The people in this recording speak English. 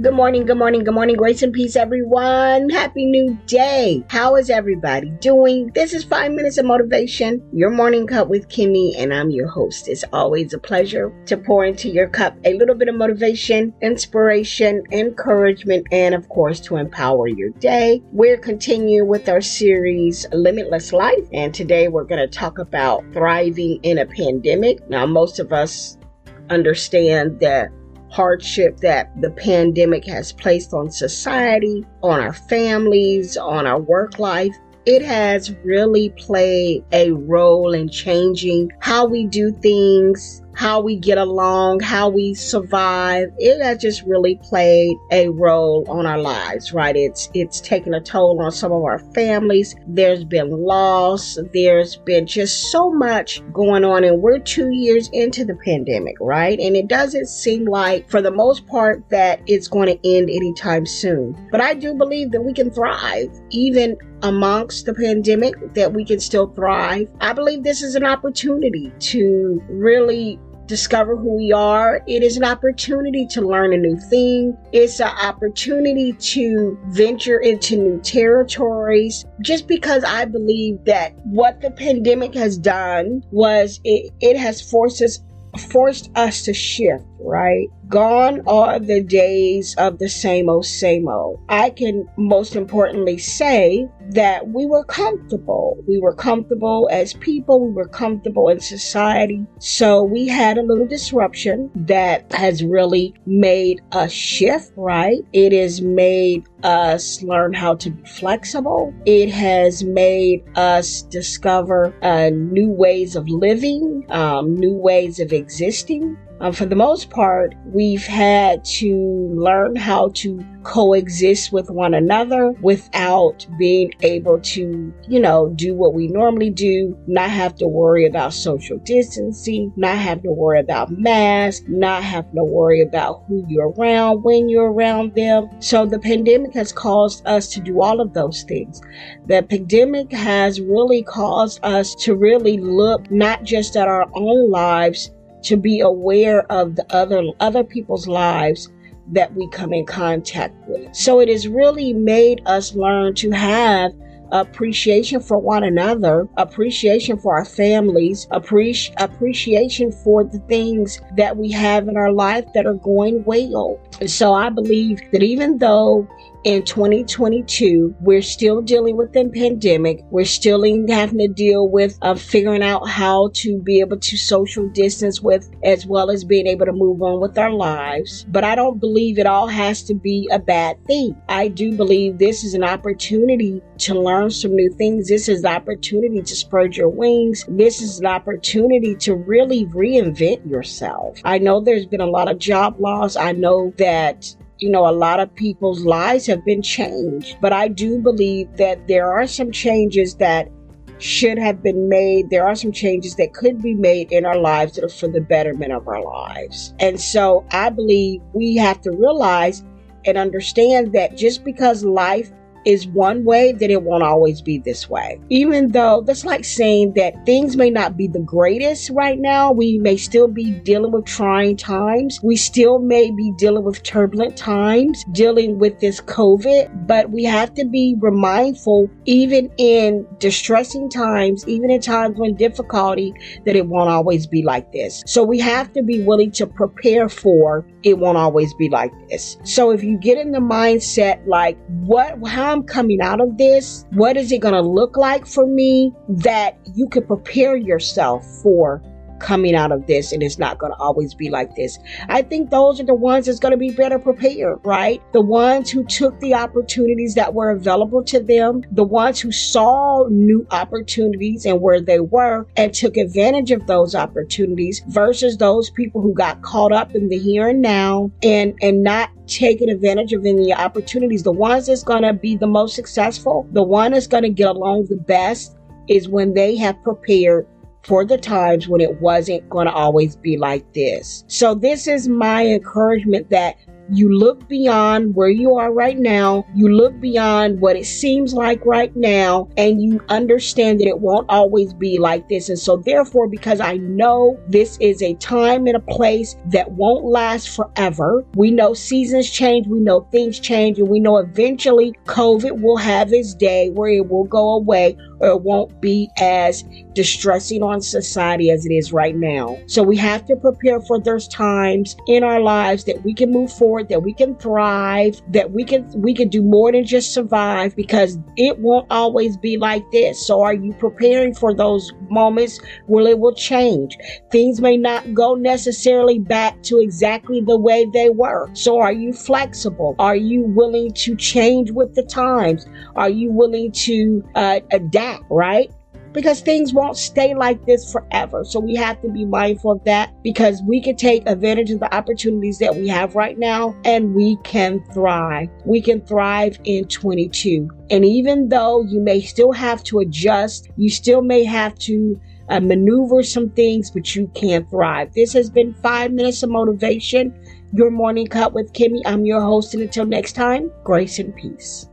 Good morning, good morning, good morning. Grace and peace, everyone. Happy new day. How is everybody doing? This is Five Minutes of Motivation, your morning cup with Kimmy, and I'm your host. It's always a pleasure to pour into your cup a little bit of motivation, inspiration, encouragement, and of course, to empower your day. We're continuing with our series, Limitless Life, and today we're going to talk about thriving in a pandemic. Now, most of us understand that hardship that the pandemic has placed on society, on our families, on our work life. It has really played a role in changing how we do things, how we get along, how we survive. It has just really played a role on our lives, right? It's it's taken a toll on some of our families. There's been loss. There's been just so much going on, and we're two years into the pandemic, right? And it doesn't seem like, for the most part, that it's going to end anytime soon. But I do believe that we can thrive even amongst the pandemic that we can still thrive. I believe this is an opportunity to really discover who we are. It is an opportunity to learn a new thing. It's an opportunity to venture into new territories. Just because I believe that what the pandemic has done was it, it has forced us forced us to shift, right? Gone are the days of the same old, same old. I can most importantly say that we were comfortable. We were comfortable as people, we were comfortable in society. So we had a little disruption that has really made a shift, right? It has made us learn how to be flexible. It has made us discover uh, new ways of living, um, new ways of existing. Um, for the most part, we've had to learn how to coexist with one another without being able to, you know, do what we normally do, not have to worry about social distancing, not have to worry about masks, not have to worry about who you're around when you're around them. So the pandemic has caused us to do all of those things. The pandemic has really caused us to really look not just at our own lives, to be aware of the other other people's lives that we come in contact with. So it has really made us learn to have appreciation for one another, appreciation for our families, appreci- appreciation for the things that we have in our life that are going well. So I believe that even though in 2022, we're still dealing with the pandemic. We're still having to deal with uh, figuring out how to be able to social distance with, as well as being able to move on with our lives. But I don't believe it all has to be a bad thing. I do believe this is an opportunity to learn some new things. This is an opportunity to spread your wings. This is an opportunity to really reinvent yourself. I know there's been a lot of job loss. I know that you know, a lot of people's lives have been changed. But I do believe that there are some changes that should have been made. There are some changes that could be made in our lives that are for the betterment of our lives. And so I believe we have to realize and understand that just because life is one way, then it won't always be this way. Even though that's like saying that things may not be the greatest right now, we may still be dealing with trying times. We still may be dealing with turbulent times, dealing with this COVID, but we have to be mindful, even in distressing times, even in times when difficulty, that it won't always be like this. So we have to be willing to prepare for it won't always be like this. So if you get in the mindset like, what, how I'm coming out of this, what is it going to look like for me that you could prepare yourself for coming out of this and it's not going to always be like this. I think those are the ones that's going to be better prepared, right? The ones who took the opportunities that were available to them, the ones who saw new opportunities and where they were and took advantage of those opportunities versus those people who got caught up in the here and now and and not taking advantage of any opportunities. The ones that's going to be the most successful, the one that's going to get along the best is when they have prepared for the times when it wasn't going to always be like this. So this is my encouragement that you look beyond where you are right now. You look beyond what it seems like right now and you understand that it won't always be like this. And so therefore, because I know this is a time and a place that won't last forever. We know seasons change. We know things change and we know eventually COVID will have its day where it will go away or it won't be as distressing on society as it is right now. So we have to prepare for those times in our lives that we can move forward, that we can thrive, that we can we can do more than just survive because it won't always be like this. So are you preparing for those moments where it will change? Things may not go necessarily back to exactly the way they were. So are you flexible? Are you willing to change with the times? Are you willing to uh, adapt, right? Because things won't stay like this forever. So we have to be mindful of that because we can take advantage of the opportunities that we have right now and we can thrive. We can thrive in 22. And even though you may still have to adjust, you still may have to uh, maneuver some things, but you can thrive. This has been five minutes of motivation. Your morning cup with Kimmy. I'm your host, and until next time, grace and peace.